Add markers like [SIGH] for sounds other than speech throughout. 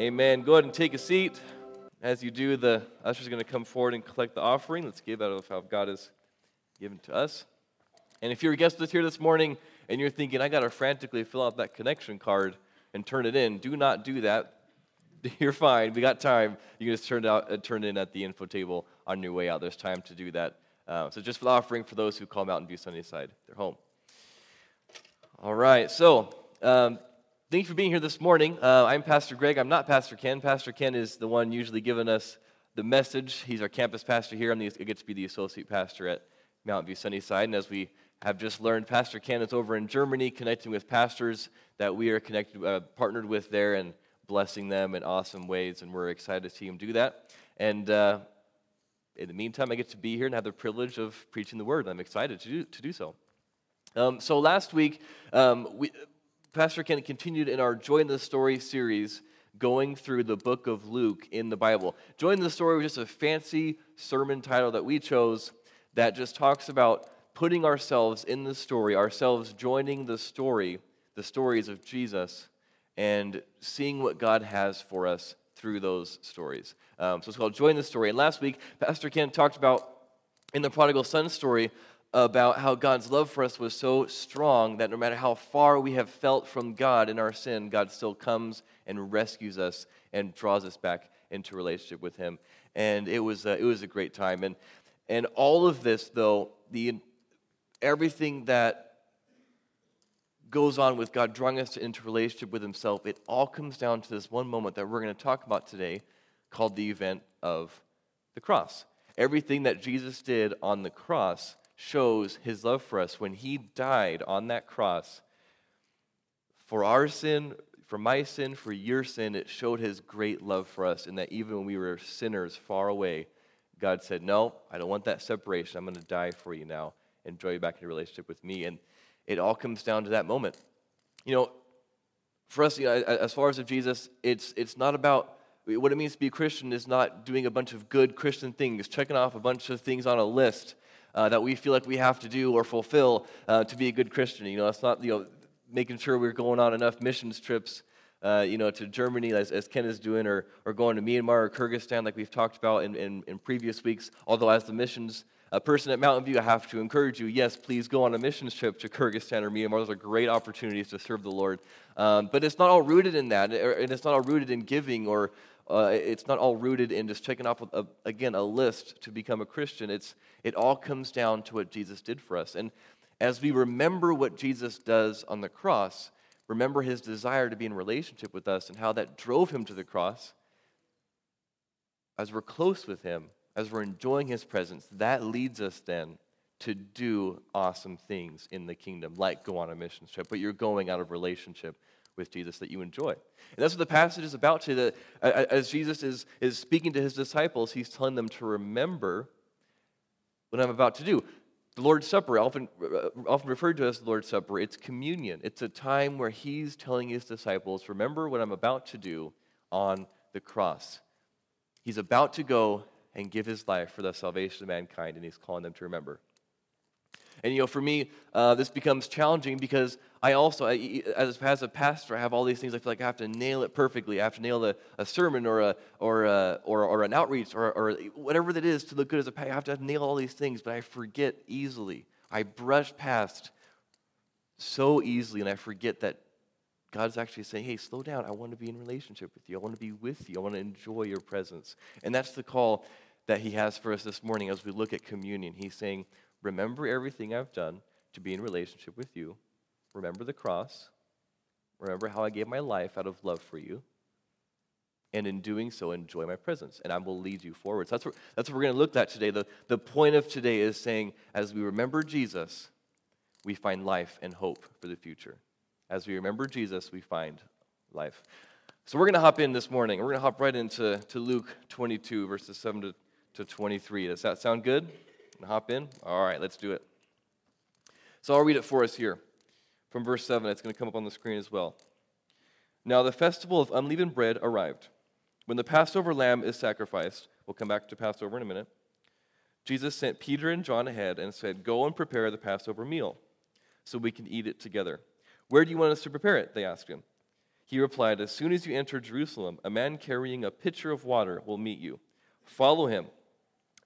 Amen. Go ahead and take a seat. As you do, the usher's going to come forward and collect the offering. Let's give out of how God has given to us. And if you're a guest with us here this morning and you're thinking, I got to frantically fill out that connection card and turn it in, do not do that. [LAUGHS] You're fine. We got time. You can just turn it out, uh, turn it in at the info table on your way out. There's time to do that. Uh, so just for the offering for those who call Mountain View Sunnyside, they're home. All right. So um, Thank you for being here this morning. Uh, I'm Pastor Greg. I'm not Pastor Ken. Pastor Ken is the one usually giving us the message. He's our campus pastor here. I'm the, I get to be the associate pastor at Mountain View Sunnyside. And as we have just learned, Pastor Ken is over in Germany connecting with pastors that we are connected, uh, partnered with there and blessing them in awesome ways. And we're excited to see him do that. And uh, in the meantime, I get to be here and have the privilege of preaching the word. I'm excited to do, to do so. Um, so last week, um, we, Pastor Ken continued in our Joy in the Story series going through the book of Luke in the Bible. Joy in the Story was just a fancy sermon title that we chose that just talks about putting ourselves in the story, ourselves joining the story, the stories of Jesus, and seeing what God has for us through those stories. Um, so it's called Joy in the Story. And last week, Pastor Ken talked about in the prodigal son story about how God's love for us was so strong that no matter how far we have felt from God in our sin, God still comes and rescues us and draws us back into relationship with Him. And it was a, it was a great time. And and all of this, though, the everything that goes on with God drawing us into relationship with Himself, it all comes down to this one moment that we're going to talk about today, called the event of the cross. Everything that Jesus did on the cross shows his love for us when he died on that cross for our sin, for my sin, for your sin. It showed his great love for us, and that even when we were sinners far away, God said, No, I don't want that separation. I'm going to die for you now and draw you back into relationship with me. And it all comes down to that moment. You know, for us, you know, as far as of Jesus, it's, it's not about what it means to be a Christian is not doing a bunch of good Christian things, checking off a bunch of things on a list uh, that we feel like we have to do or fulfill uh, to be a good Christian. You know, it's not, you know, making sure we're going on enough missions trips, uh, you know, to Germany as, as Ken is doing, or, or going to Myanmar or Kyrgyzstan like we've talked about in, in, in previous weeks. Although as the missions a person at Mountain View, I have to encourage you, yes, please go on a missions trip to Kyrgyzstan or Myanmar. Those are great opportunities to serve the Lord. Um, but it's not all rooted in that, and it's not all rooted in giving or uh, it's not all rooted in just checking off, a, again, a list to become a Christian. It's, it all comes down to what Jesus did for us. And as we remember what Jesus does on the cross, remember his desire to be in relationship with us and how that drove him to the cross, as we're close with him, as we're enjoying his presence, that leads us then to do awesome things in the kingdom, like go on a mission trip, but you're going out of relationship with Jesus that you enjoy. And that's what the passage is about today. As Jesus is, is speaking to his disciples, he's telling them to remember what I'm about to do. The Lord's Supper, often, uh, often referred to as the Lord's Supper, it's communion. It's a time where he's telling his disciples, remember what I'm about to do on the cross. He's about to go and give his life for the salvation of mankind, and he's calling them to remember. And you know, for me, uh, this becomes challenging because I also, as, as a pastor, I have all these things. I feel like I have to nail it perfectly. I have to nail a, a sermon or a or a, or, or an outreach or, or whatever that is to look good as a pastor. I have to nail all these things, but I forget easily. I brush past so easily, and I forget that God's actually saying, "Hey, slow down. I want to be in relationship with you. I want to be with you. I want to enjoy your presence." And that's the call that He has for us this morning as we look at communion. He's saying, Remember everything I've done to be in relationship with you. Remember the cross. Remember how I gave my life out of love for you. And in doing so, enjoy my presence, and I will lead you forward. So that's what, that's what we're going to look at today. The, the point of today is saying, as we remember Jesus, we find life and hope for the future. As we remember Jesus, we find life. So we're going to hop in this morning. We're going to hop right into to Luke 22, verses 7 to, to 23. Does that sound good? And hop in? All right, let's do it. So I'll read it for us here from verse 7. It's going to come up on the screen as well. Now the festival of unleavened bread arrived. When the Passover lamb is sacrificed, we'll come back to Passover in a minute. Jesus sent Peter and John ahead and said, Go and prepare the Passover meal so we can eat it together. Where do you want us to prepare it? They asked him. He replied, As soon as you enter Jerusalem, a man carrying a pitcher of water will meet you. Follow him.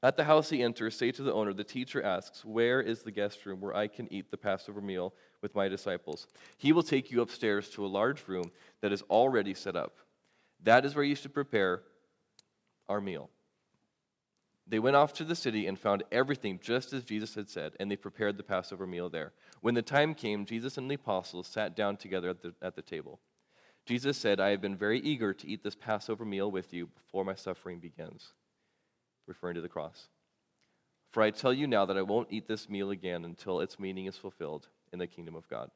At the house he enters, say to the owner, The teacher asks, Where is the guest room where I can eat the Passover meal with my disciples? He will take you upstairs to a large room that is already set up. That is where you should prepare our meal. They went off to the city and found everything just as Jesus had said, and they prepared the Passover meal there. When the time came, Jesus and the apostles sat down together at the, at the table. Jesus said, I have been very eager to eat this Passover meal with you before my suffering begins, referring to the cross. For I tell you now that I won't eat this meal again until its meaning is fulfilled in the kingdom of God.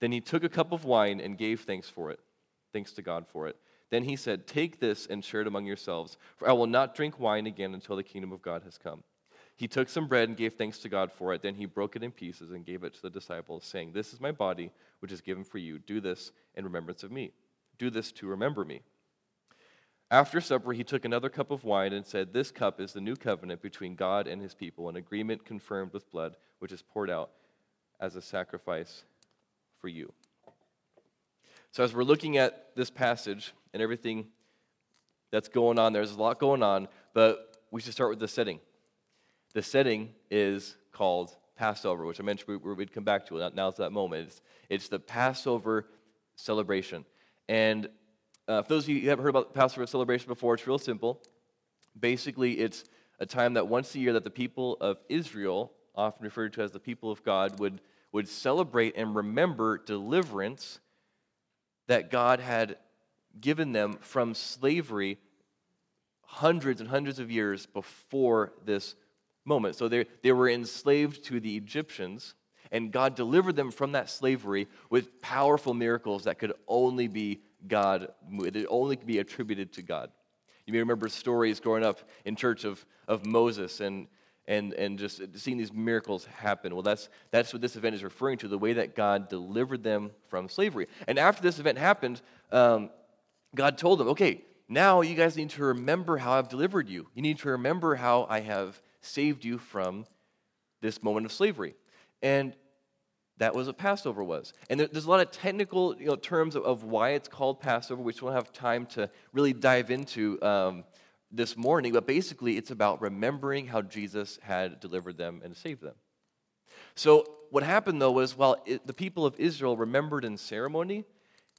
Then he took a cup of wine and gave thanks for it, thanks to God for it. Then he said, Take this and share it among yourselves, for I will not drink wine again until the kingdom of God has come. He took some bread and gave thanks to God for it. Then he broke it in pieces and gave it to the disciples, saying, This is my body, which is given for you. Do this in remembrance of me. Do this to remember me. After supper, he took another cup of wine and said, This cup is the new covenant between God and his people, an agreement confirmed with blood, which is poured out as a sacrifice for you. So, as we're looking at this passage and everything that's going on, there's a lot going on, but we should start with the setting. The setting is called Passover, which I mentioned we, would come back to. Now's that moment. It's, it's the Passover celebration. And uh, for those of you who haven't heard about Passover celebration before, it's real simple. Basically, it's a time that once a year that the people of Israel, often referred to as the people of God, would, would celebrate and remember deliverance that God had given them from slavery hundreds and hundreds of years before this moment. So they, they were enslaved to the Egyptians, and God delivered them from that slavery with powerful miracles that could only be God, it only can be attributed to God. You may remember stories growing up in church of, of Moses and, and, and just seeing these miracles happen. Well, that's, that's what this event is referring to the way that God delivered them from slavery. And after this event happened, um, God told them, okay, now you guys need to remember how I've delivered you. You need to remember how I have saved you from this moment of slavery. And that was what Passover was. And there's a lot of technical you know, terms of, of, why it's called Passover, which we'll have time to really dive into um, this morning. But basically, it's about remembering how Jesus had delivered them and saved them. So, what happened though was while it, the people of Israel remembered in ceremony,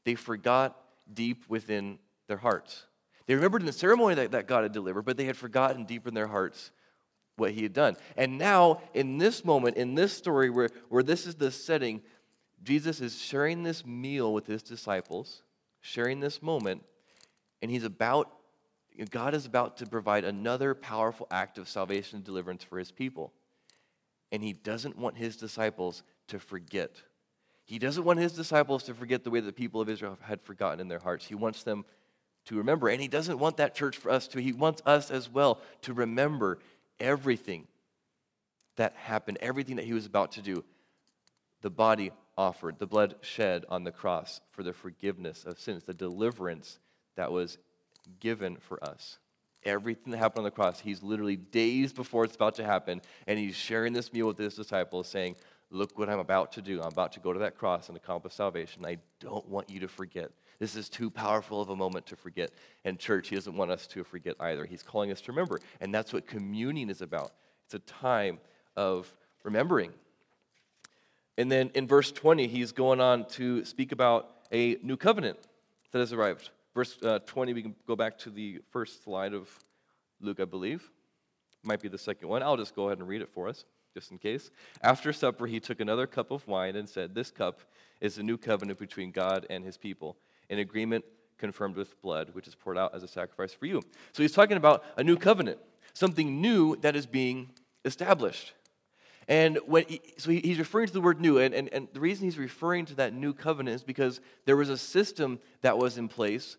they forgot deep within their hearts. They remembered in the ceremony that, that God had delivered, but they had forgotten deep in their hearts what he had done. And now, in this moment, in this story where, where this is the setting, Jesus is sharing this meal with his disciples, sharing this moment, and he's about, God is about to provide another powerful act of salvation and deliverance for his people. And he doesn't want his disciples to forget. He doesn't want his disciples to forget the way the people of Israel had forgotten in their hearts. He wants them to remember. And he doesn't want that church for us to. He wants us as well to remember everything that happened, everything that he was about to do, the body offered, the blood shed on the cross for the forgiveness of sins, the deliverance that was given for us. Everything that happened on the cross, he's literally days before it's about to happen, and he's sharing this meal with his disciples, saying, Look what I'm about to do. I'm about to go to that cross and accomplish salvation. I don't want you to forget. This is too powerful of a moment to forget. And, church, He doesn't want us to forget either. He's calling us to remember. And that's what communion is about. It's a time of remembering. And then in verse 20, he's going on to speak about a new covenant that has arrived. Verse uh, 20, we can go back to the first slide of Luke, I believe. Might be the second one. I'll just go ahead and read it for us, just in case. After supper, he took another cup of wine and said, This cup is the new covenant between God and his people an agreement confirmed with blood, which is poured out as a sacrifice for you. So he's talking about a new covenant, something new that is being established. And when he, so he's referring to the word new, and, and, and the reason he's referring to that new covenant is because there was a system that was in place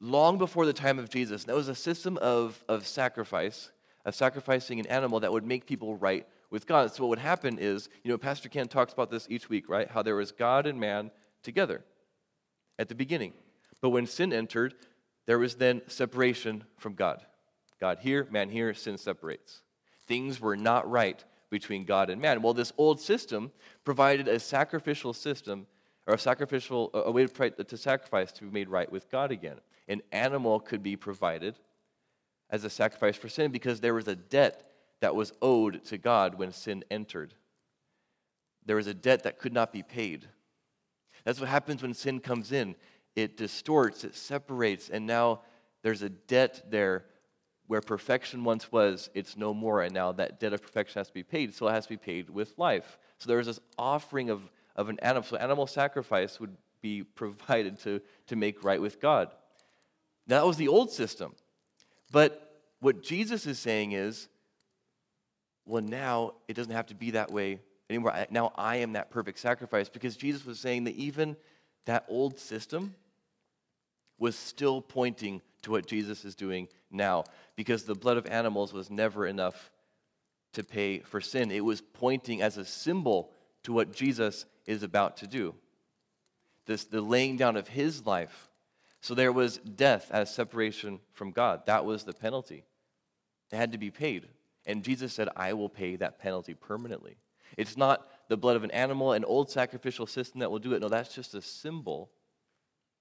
long before the time of Jesus. And that was a system of, of sacrifice, of sacrificing an animal that would make people right with God. So what would happen is, you know, Pastor Ken talks about this each week, right? How there was God and man together at the beginning. But when sin entered, there was then separation from God. God here, man here, sin separates. Things were not right between God and man. Well, this old system provided a sacrificial system or a sacrificial, a way to, to sacrifice to be made right with God again. An animal could be provided as a sacrifice for sin because there was a debt that was owed to God when sin entered. There was a debt that could not be paid. That's what happens when sin comes in. It distorts, it separates, and now there's a debt there where perfection once was, it's no more. And now that debt of perfection has to be paid, so it has to be paid with life. So there's this offering of, of an animal. So animal sacrifice would be [LAUGHS] provided to, to make right with God. Now, that was the old system. But what Jesus is saying is, well, now it doesn't have to be that way anymore. Now I am that perfect sacrifice because Jesus was saying that even that old system was still pointing to what Jesus is doing now because the blood of animals was never enough to pay for sin. It was pointing as a symbol to what Jesus is about to do. This, the laying down of his life. So there was death as separation from God. That was the penalty. It had to be paid. And Jesus said, I will pay that penalty permanently. It's not the blood of an animal, an old sacrificial system that will do it. No, that's just a symbol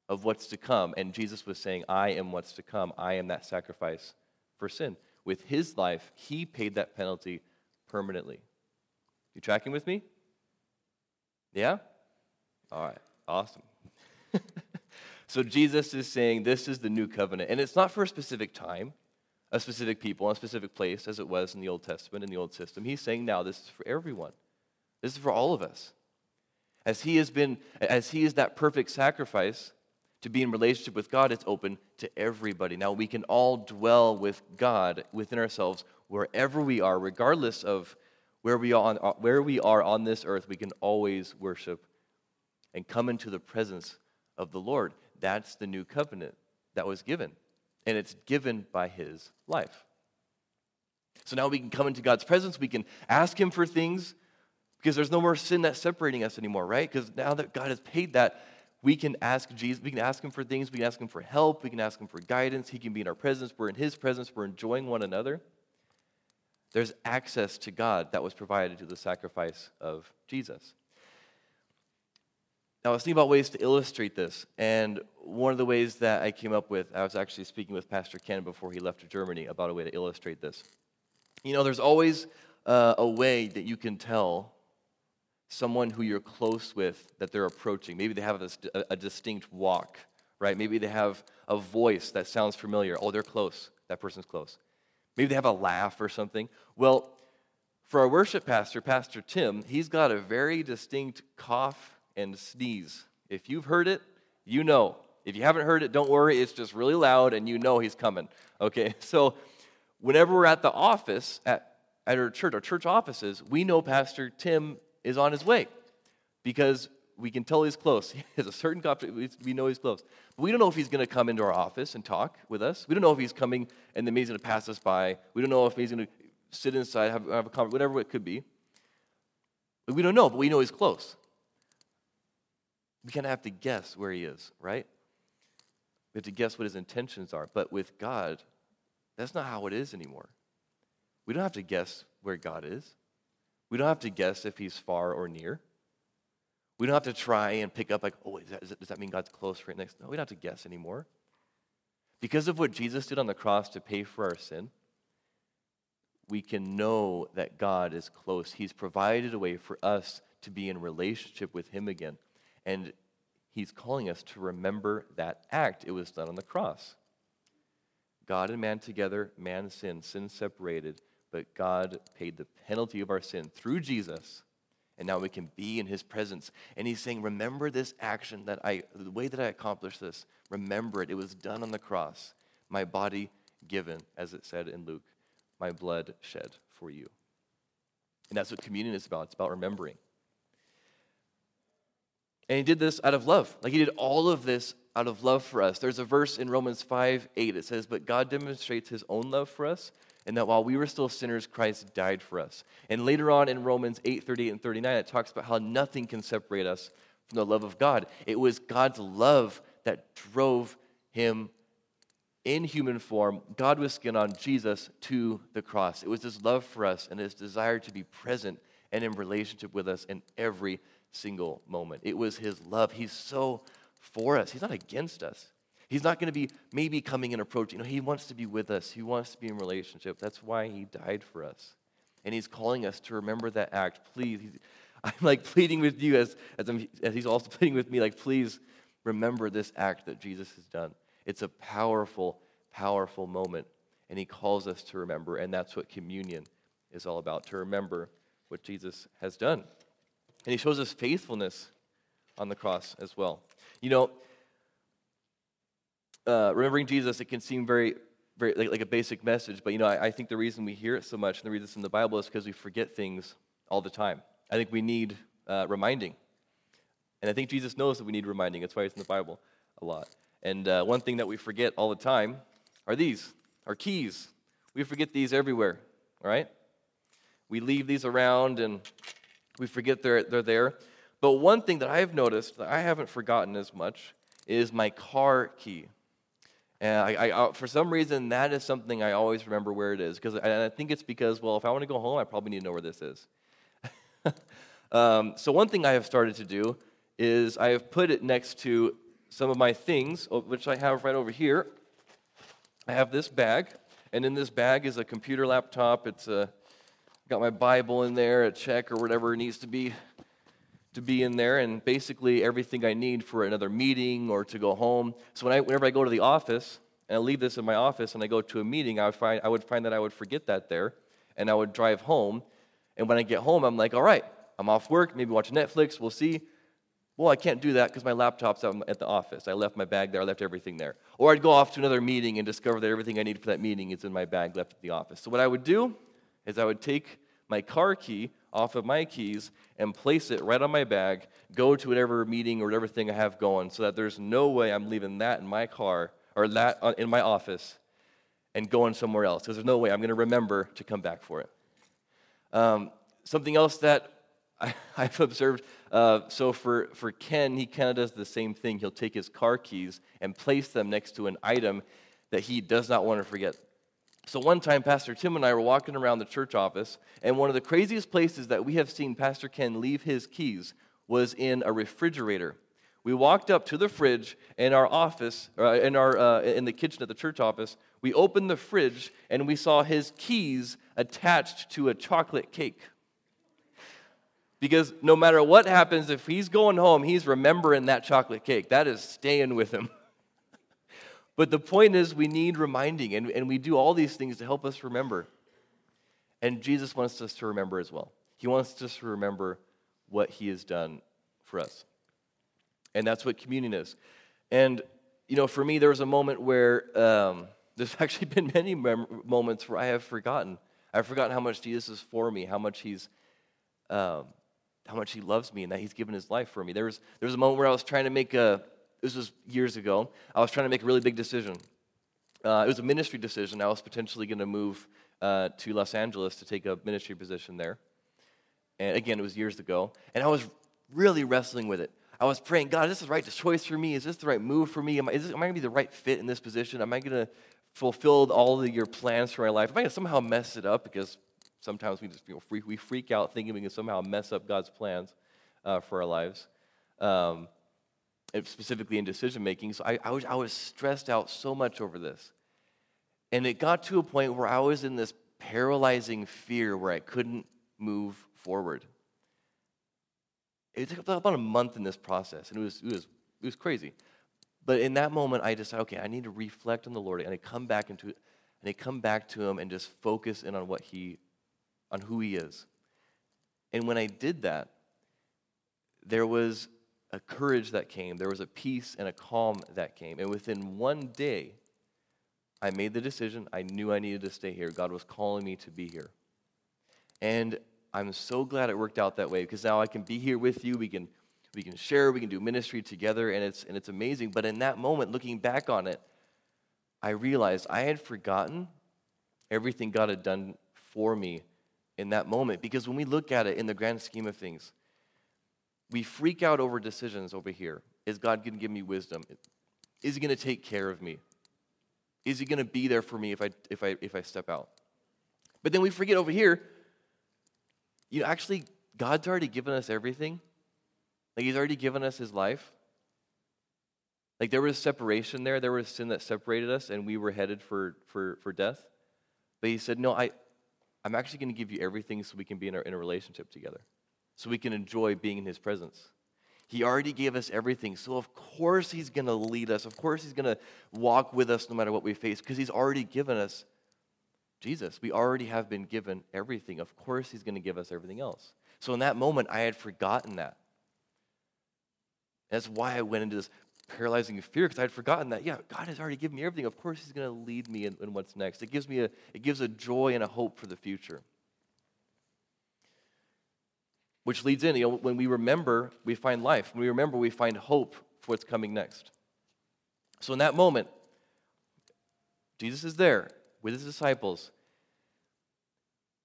of what's to come. And Jesus was saying, I am what's to come. I am that sacrifice for sin. With his life, he paid that penalty permanently. You tracking with me? Yeah? All right, awesome. [LAUGHS] so Jesus is saying this is the new covenant. And it's not for a specific time, a specific people, a specific place, as it was in the Old Testament, in the old system. He's saying now this is for everyone. This is for all of us. As he has been, as he is that perfect sacrifice, to be in relationship with God, it's open to everybody. Now, we can all dwell with God within ourselves wherever we are, regardless of where we, are on, uh, where we are on this earth, we can always worship and come into the presence of the Lord. That's the new covenant that was given, and it's given by his life. So now we can come into God's presence, we can ask him for things because there's no more sin that's separating us anymore, right? Because now that God has paid that, we can ask Jesus, we can ask him for things, we can ask him for help, we can ask him for guidance. He can be in our presence, we're in his presence, we're enjoying one another. There's access to God that was provided through the sacrifice of Jesus. Now, I was thinking about ways to illustrate this, and one of the ways that I came up with, I was actually speaking with Pastor Ken before he left to Germany about a way to illustrate this. You know, there's always uh, a way that you can tell someone who you're close with that they're approaching. Maybe they have a, a, distinct walk, right? Maybe they have a voice that sounds familiar. Oh, they're close. That person's close. Maybe they have a laugh or something. Well, for our worship pastor, Pastor Tim, he's got a very distinct cough and sneeze. If you've heard it, you know. If you haven't heard it, don't worry. It's just really loud and you know he's coming. Okay? [LAUGHS] So, whenever we're at the office, at, at our church, our church offices, we know Pastor Tim is on his way because we can tell he's close. [LAUGHS] He has a certain copy, we know he's close. But we don't know if he's going to come into our office and talk with us. We don't know if he's coming and then he's going to pass us by. We don't know if he's going to sit inside, have, have a conversation, whatever it could be. We don't know, but we know he's close. We kind of have to guess where he is, right? We have to guess what his intentions are. But with God, that's not how it is anymore. We don't have to guess where God is. We don't have to guess if he's far or near. We don't have to try and pick up, like, oh, is that, does that mean God's close right next? No, we don't have to guess anymore. Because of what Jesus did on the cross to pay for our sin, we can know that God is close. He's provided a way for us to be in relationship with Him again. And He's calling us to remember that act. It was done on the cross. God and man together, man sinned, sin separated but God paid the penalty of our sin through Jesus, and now we can be in his presence. And he's saying, Remember this action that I, the way that I accomplished this, remember it. It was done on the cross. My body given, as it said in Luke, my blood shed for you. And that's what communion is about. It's about remembering. And he did this out of love. Like he did all of this out of love for us. There's a verse in Romans 5 8. It says, But God demonstrates his own love for us and that while we were still sinners, Christ died for us. And later on in Romans 8 38 and 39, it talks about how nothing can separate us from the love of God. It was God's love that drove him in human form, God with skin on Jesus to the cross. It was his love for us and his desire to be present and in relationship with us in every single moment. It was his love. He's so for us, he's not against us. He's not going to be maybe coming and approaching. You know, he wants to be with us. He wants to be in relationship. That's why he died for us. And he's calling us to remember that act. Please, [LAUGHS] I'm like pleading with you as, as, as he's also [LAUGHS] pleading with me, like, please remember this act that Jesus has done. It's a powerful, powerful moment. And he calls us to remember. And that's what communion is all about to remember what Jesus has done. And he shows us faithfulness on the cross as well. You know, uh, remembering Jesus, it can seem very, very like, like, a basic message, but you know, I, I think the reason we hear it so much and the reason it's in the Bible is because we forget things all the time. I think we need uh, reminding. And I think Jesus knows that we need reminding. That's why it's in the Bible a lot. And uh, one thing that we forget all the time are these our keys. We forget these everywhere, all right? We leave these around and we forget they're, they're there. But one thing that I've noticed that I haven't forgotten as much is my car key. And I, I, uh, for some reason, that is something I always remember where it is. Because I think it's because, well, if I want to go home, I probably need to know where this is. [LAUGHS] um, so one thing I have started to do is I have put it next to some of my things, which I have right over here. I have this bag, and in this bag is a computer laptop. It's a got my Bible in there, a check or whatever needs to be to be in there, and basically everything I need for another meeting or to go home. So when I, whenever I go to the office and I leave this in my office and I go to a meeting, I would find I would find that I would forget that there, and I would drive home. And when I get home, I'm like, all right, I'm off work, maybe watch Netflix. We'll see. Well, I can't do that because my laptop's at the office. I left my bag there. I left everything there. Or I'd go off to another meeting and discover that everything I need for that meeting is in my bag left at the office. So what I would do is I would take my car key off of my keys and place it right on my bag, go to whatever meeting or whatever thing I have going, so that there's no way I'm leaving that in my car or that uh, in my office and going somewhere else, because there's no way I'm going to remember to come back for it. Um, something else that [LAUGHS] I, have observed uh, so for, for Ken, he kind of does the same thing. He'll take his car keys and place them next to an item that he does not want to forget. So one time, Pastor Tim and I were walking around the church office, and one of the craziest places that we have seen Pastor Ken leave his keys was in a refrigerator. We walked up to the fridge in our office, uh, in, our, uh, in the kitchen at the church office. We opened the fridge, and we saw his keys attached to a chocolate cake. Because no matter what happens, if he's going home, he's remembering that chocolate cake. That is staying with him. But the point is, we need reminding, and, and we do all these things to help us remember. And Jesus wants us to remember as well. He wants us to remember what he has done for us. And that's what communion is. And, you know, for me, there was a moment where um, [LAUGHS] there's actually been many mem- moments where I have forgotten. I've forgotten how much Jesus is for me, how much he's. Um, how much he loves me and that he's given his life for me. There was, there was a moment where I was trying to make a, this was years ago. I was trying to make a really big decision. Uh, it was a ministry decision. I was potentially going to move uh, to Los Angeles to take a ministry position there. And again, it was years ago. And I was really wrestling with it. I was praying, God, is this the right choice for me? Is this the right move for me? Am I, this, am I going to be the right fit in this position? Am I going to fulfill all of your plans for my life? Am I going to somehow mess it up? Because sometimes we just you know, freak, we freak out thinking we can somehow mess up God's plans uh, for our lives. Um, Uh, specifically in decision making. So I, I, was, I was stressed out so much over this. And it got to a point where I was in this paralyzing fear where I couldn't move forward. It took about a month in this process, and it was, it was, it was crazy. But in that moment, I decided, okay, I need to reflect on the Lord, and I come back into, and I come back to Him and just focus in on what He, on who He is. And when I did that, there was a courage that came, there was a peace and a calm that came. And within one day, I made the decision. I knew I needed to stay here. God was calling me to be here. And I'm so glad it worked out that way because now I can be here with you. We can, we can share, we can do ministry together, and it's, and it's amazing. But in that moment, looking back on it, I realized I had forgotten everything God had done for me in that moment. Because when we look at it in the grand scheme of things, we freak out over decisions over here. Is God going to give me wisdom? Is He going to take care of me? Is He going to be there for me if I, if, I, if I step out? But then we forget over here, you know, actually, God's already given us everything. Like he's already given us his life. Like there was separation there. There was sin that separated us and we were headed for, for, for death. But he said, No, I, I'm actually going to give you everything so we can be in, our, in a relationship together, so we can enjoy being in his presence. He already gave us everything. So, of course, He's going to lead us. Of course, He's going to walk with us no matter what we face because He's already given us Jesus. We already have been given everything. Of course, He's going to give us everything else. So, in that moment, I had forgotten that. That's why I went into this paralyzing fear because I had forgotten that, yeah, God has already given me everything. Of course, He's going to lead me in, in what's next. It gives me a, it gives a joy and a hope for the future. Which leads in, you know, when we remember, we find life. When we remember, we find hope for what's coming next. So in that moment, Jesus is there with his disciples,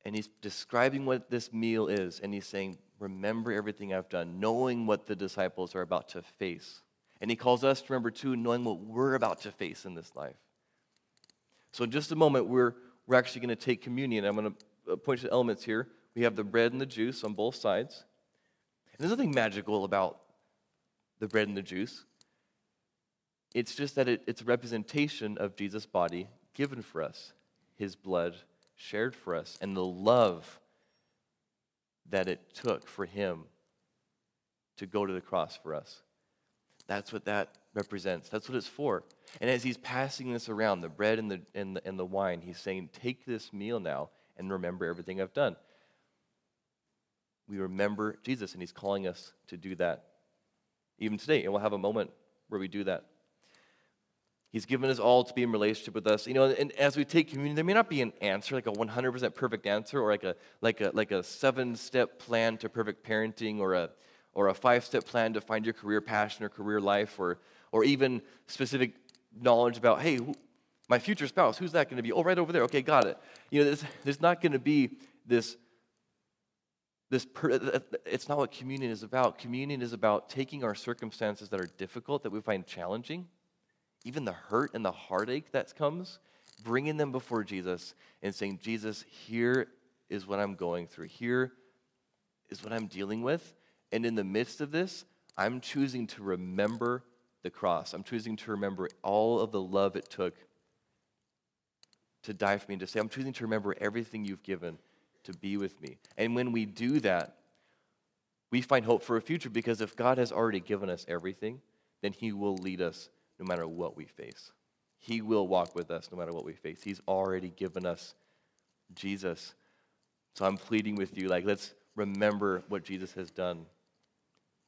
and he's describing what this meal is, and he's saying, Remember everything I've done, knowing what the disciples are about to face. And he calls us to remember, too, knowing what we're about to face in this life. So, in just a moment, we're, we're actually going to take communion. I'm going to uh, point to the elements here. We have the bread and the juice on both sides. And there's nothing magical about the bread and the juice. It's just that it, it's a representation of Jesus' body given for us, his blood shared for us, and the love that it took for him to go to the cross for us. That's what that represents. That's what it's for. And as he's passing this around, the bread and the, and the, and the wine, he's saying, Take this meal now and remember everything I've done we remember Jesus, and He's calling us to do that even today. And we'll have a moment where we do that. He's given us all to be in relationship with us. You know, and as we take communion, there may not be an answer, like a 100% perfect answer, or like a, like a, like a seven step plan to perfect parenting, or a, or a five step plan to find your career passion or career life, or, or even specific knowledge about, hey, who, my future spouse, who's that going to be? Oh, right over there. Okay, got it. You know, there's, there's not going to be this this per, it's not what communion is about. Communion is about taking our circumstances that are difficult, that we find challenging, even the hurt and the heartache that comes, bringing them before Jesus and saying, Jesus, here is what I'm going through. Here is what I'm dealing with. And in the midst of this, I'm choosing to remember the cross. I'm choosing to remember all of the love it took to die for me and to say, I'm choosing to remember everything you've given to be with me. And when we do that, we find hope for a future because if God has already given us everything, then He will lead us no matter what we face. He will walk with us no matter what we face. He's already given us Jesus. So I'm pleading with you, like, let's remember what Jesus has done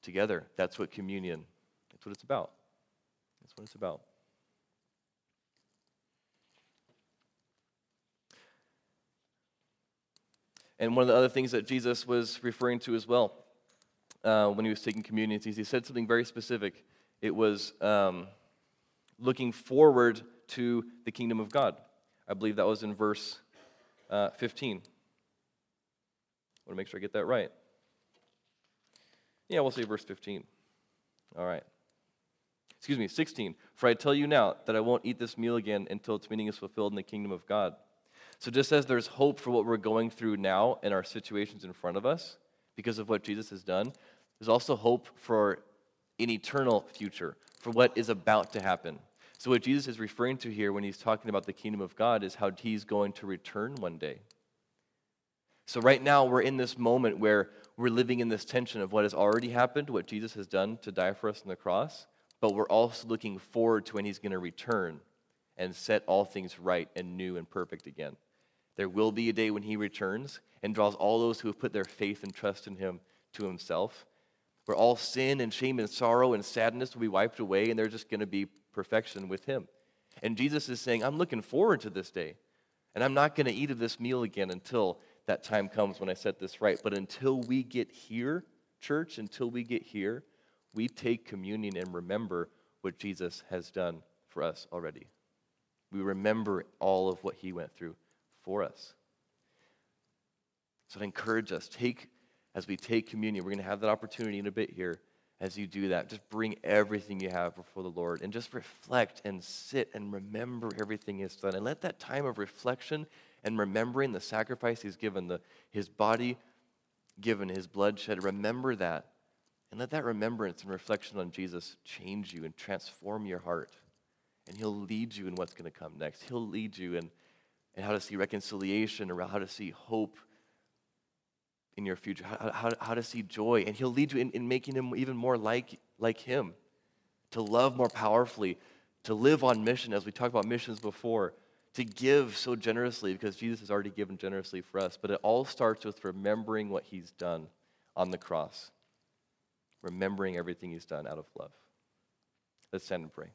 together. That's what communion, that's what it's about. That's what it's about. And one of the other things that Jesus was referring to as well uh, when he was taking communion he said something very specific. It was um, looking forward to the kingdom of God. I believe that was in verse uh, 15. I want to make sure I get that right. Yeah, we'll say verse 15. All right. Excuse me, 16. For I tell you now that I won't eat this meal again until its meaning is fulfilled in the kingdom of God. So, just as there's hope for what we're going through now and our situations in front of us because of what Jesus has done, there's also hope for an eternal future, for what is about to happen. So, what Jesus is referring to here when he's talking about the kingdom of God is how he's going to return one day. So, right now, we're in this moment where we're living in this tension of what has already happened, what Jesus has done to die for us on the cross, but we're also looking forward to when he's going to return and set all things right and new and perfect again. There will be a day when he returns and draws all those who have put their faith and trust in him to himself, where all sin and shame and sorrow and sadness will be wiped away, and there's just going to be perfection with him. And Jesus is saying, I'm looking forward to this day, and I'm not going to eat of this meal again until that time comes when I set this right. But until we get here, church, until we get here, we take communion and remember what Jesus has done for us already. We remember all of what he went through for us. So I encourage us, take as we take communion, we're going to have that opportunity in a bit here. As you do that, just bring everything you have before the Lord and just reflect and sit and remember everything He's done. And let that time of reflection and remembering the sacrifice He's given, the, His body given, His blood shed, remember that And let that remembrance and reflection on Jesus change you and transform your heart. And He'll lead you in what's going to come next. He'll lead you in, in how to see reconciliation or how to see hope in your future, how, how, how to see joy. And He'll lead you in, in making Him even more like, like Him, to love more powerfully, to live on mission, as we talked about missions before, to give so generously because Jesus has already given generously for us. But it all starts with remembering what He's done on the cross remembering everything he's done out of love. Let's stand and pray.